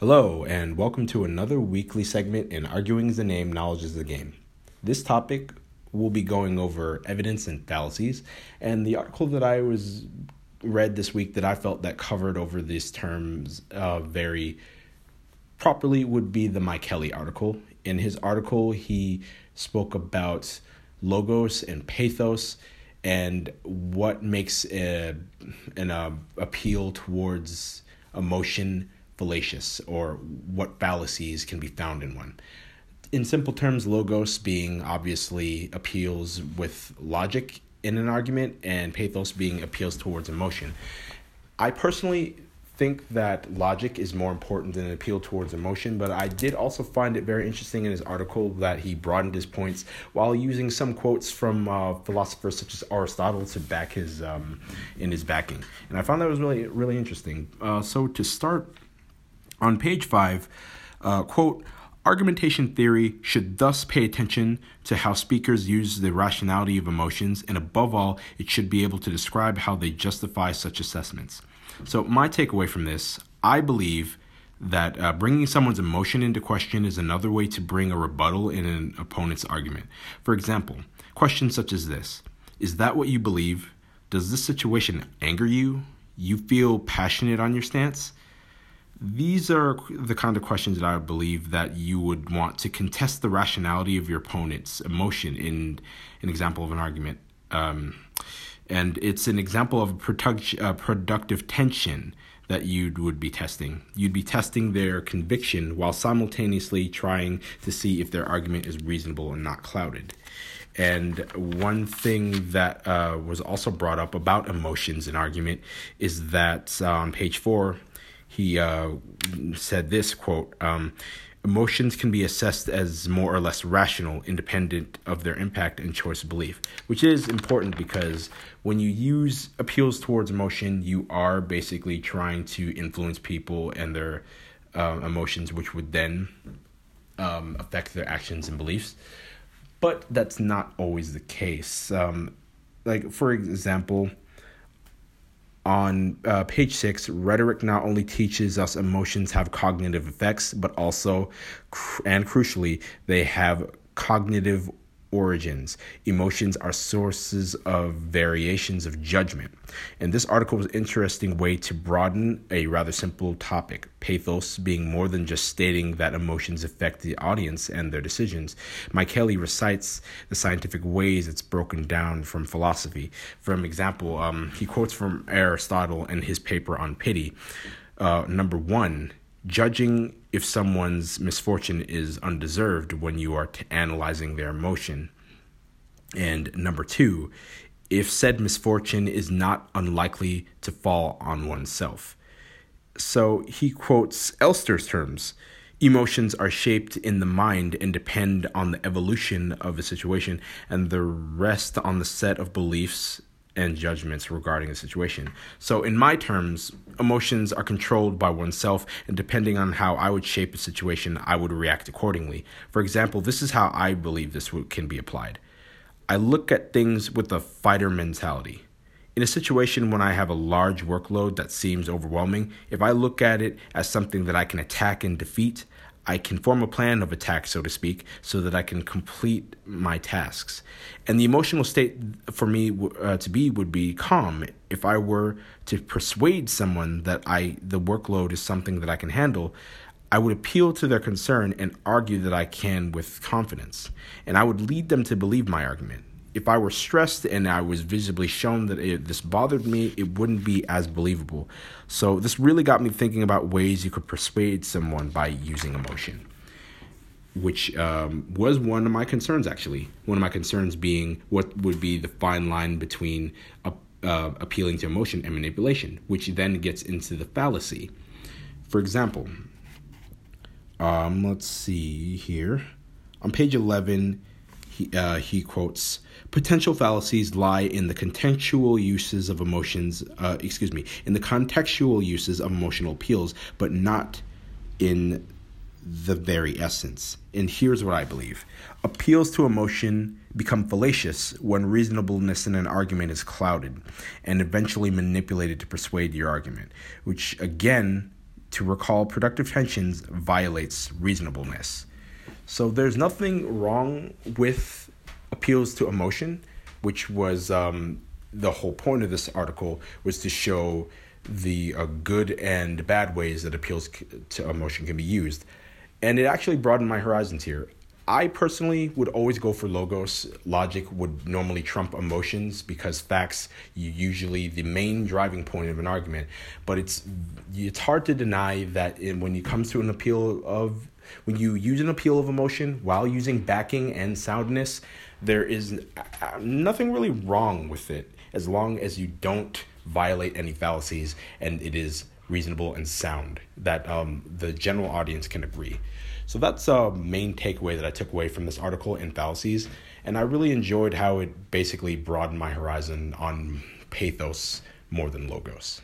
Hello, and welcome to another weekly segment in Arguing is the Name, Knowledge is the Game. This topic will be going over evidence and fallacies, and the article that I was read this week that I felt that covered over these terms uh, very properly would be the Micheli article. In his article, he spoke about logos and pathos and what makes a, an uh, appeal towards emotion fallacious or what fallacies can be found in one. In simple terms, logos being obviously appeals with logic in an argument and pathos being appeals towards emotion. I personally think that logic is more important than an appeal towards emotion, but I did also find it very interesting in his article that he broadened his points while using some quotes from uh, philosophers such as Aristotle to back his um, in his backing, and I found that was really really interesting. Uh, so to start on page five, uh, quote. Argumentation theory should thus pay attention to how speakers use the rationality of emotions, and above all, it should be able to describe how they justify such assessments. So, my takeaway from this I believe that uh, bringing someone's emotion into question is another way to bring a rebuttal in an opponent's argument. For example, questions such as this Is that what you believe? Does this situation anger you? You feel passionate on your stance? These are the kind of questions that I believe that you would want to contest the rationality of your opponent's emotion in an example of an argument. Um, and it's an example of product, uh, productive tension that you would be testing. You'd be testing their conviction while simultaneously trying to see if their argument is reasonable and not clouded. And one thing that uh, was also brought up about emotions in argument is that uh, on page four, he uh, said this quote. Um, Emotions can be assessed as more or less rational, independent of their impact and choice of belief, which is important because when you use appeals towards emotion, you are basically trying to influence people and their uh, emotions, which would then um, affect their actions and beliefs. But that's not always the case. Um, like, for example, on uh, page six, rhetoric not only teaches us emotions have cognitive effects, but also, and crucially, they have cognitive origins. Emotions are sources of variations of judgment. And this article was an interesting way to broaden a rather simple topic, pathos being more than just stating that emotions affect the audience and their decisions. Micheli recites the scientific ways it's broken down from philosophy. For example, um, he quotes from Aristotle in his paper on pity. Uh, number one, judging if someone's misfortune is undeserved when you are t- analyzing their emotion. And number two, if said misfortune is not unlikely to fall on oneself. So he quotes Elster's terms emotions are shaped in the mind and depend on the evolution of a situation, and the rest on the set of beliefs and judgments regarding a situation. So, in my terms, emotions are controlled by oneself, and depending on how I would shape a situation, I would react accordingly. For example, this is how I believe this can be applied. I look at things with a fighter mentality. In a situation when I have a large workload that seems overwhelming, if I look at it as something that I can attack and defeat, I can form a plan of attack, so to speak, so that I can complete my tasks. And the emotional state for me uh, to be would be calm. If I were to persuade someone that I the workload is something that I can handle, I would appeal to their concern and argue that I can with confidence. And I would lead them to believe my argument if I were stressed and I was visibly shown that it, this bothered me, it wouldn't be as believable. So, this really got me thinking about ways you could persuade someone by using emotion, which um, was one of my concerns, actually. One of my concerns being what would be the fine line between uh, appealing to emotion and manipulation, which then gets into the fallacy. For example, um, let's see here. On page 11, he, uh, he quotes potential fallacies lie in the contextual uses of emotions uh, excuse me in the contextual uses of emotional appeals but not in the very essence and here's what i believe appeals to emotion become fallacious when reasonableness in an argument is clouded and eventually manipulated to persuade your argument which again to recall productive tensions violates reasonableness. So there's nothing wrong with appeals to emotion, which was um, the whole point of this article was to show the uh, good and bad ways that appeals to emotion can be used. And it actually broadened my horizons here. I personally would always go for logos. Logic would normally trump emotions because facts usually the main driving point of an argument. But it's it's hard to deny that when it comes to an appeal of when you use an appeal of emotion while using backing and soundness, there is nothing really wrong with it as long as you don't violate any fallacies and it is reasonable and sound that um, the general audience can agree. So that's a main takeaway that I took away from this article in fallacies, and I really enjoyed how it basically broadened my horizon on pathos more than logos.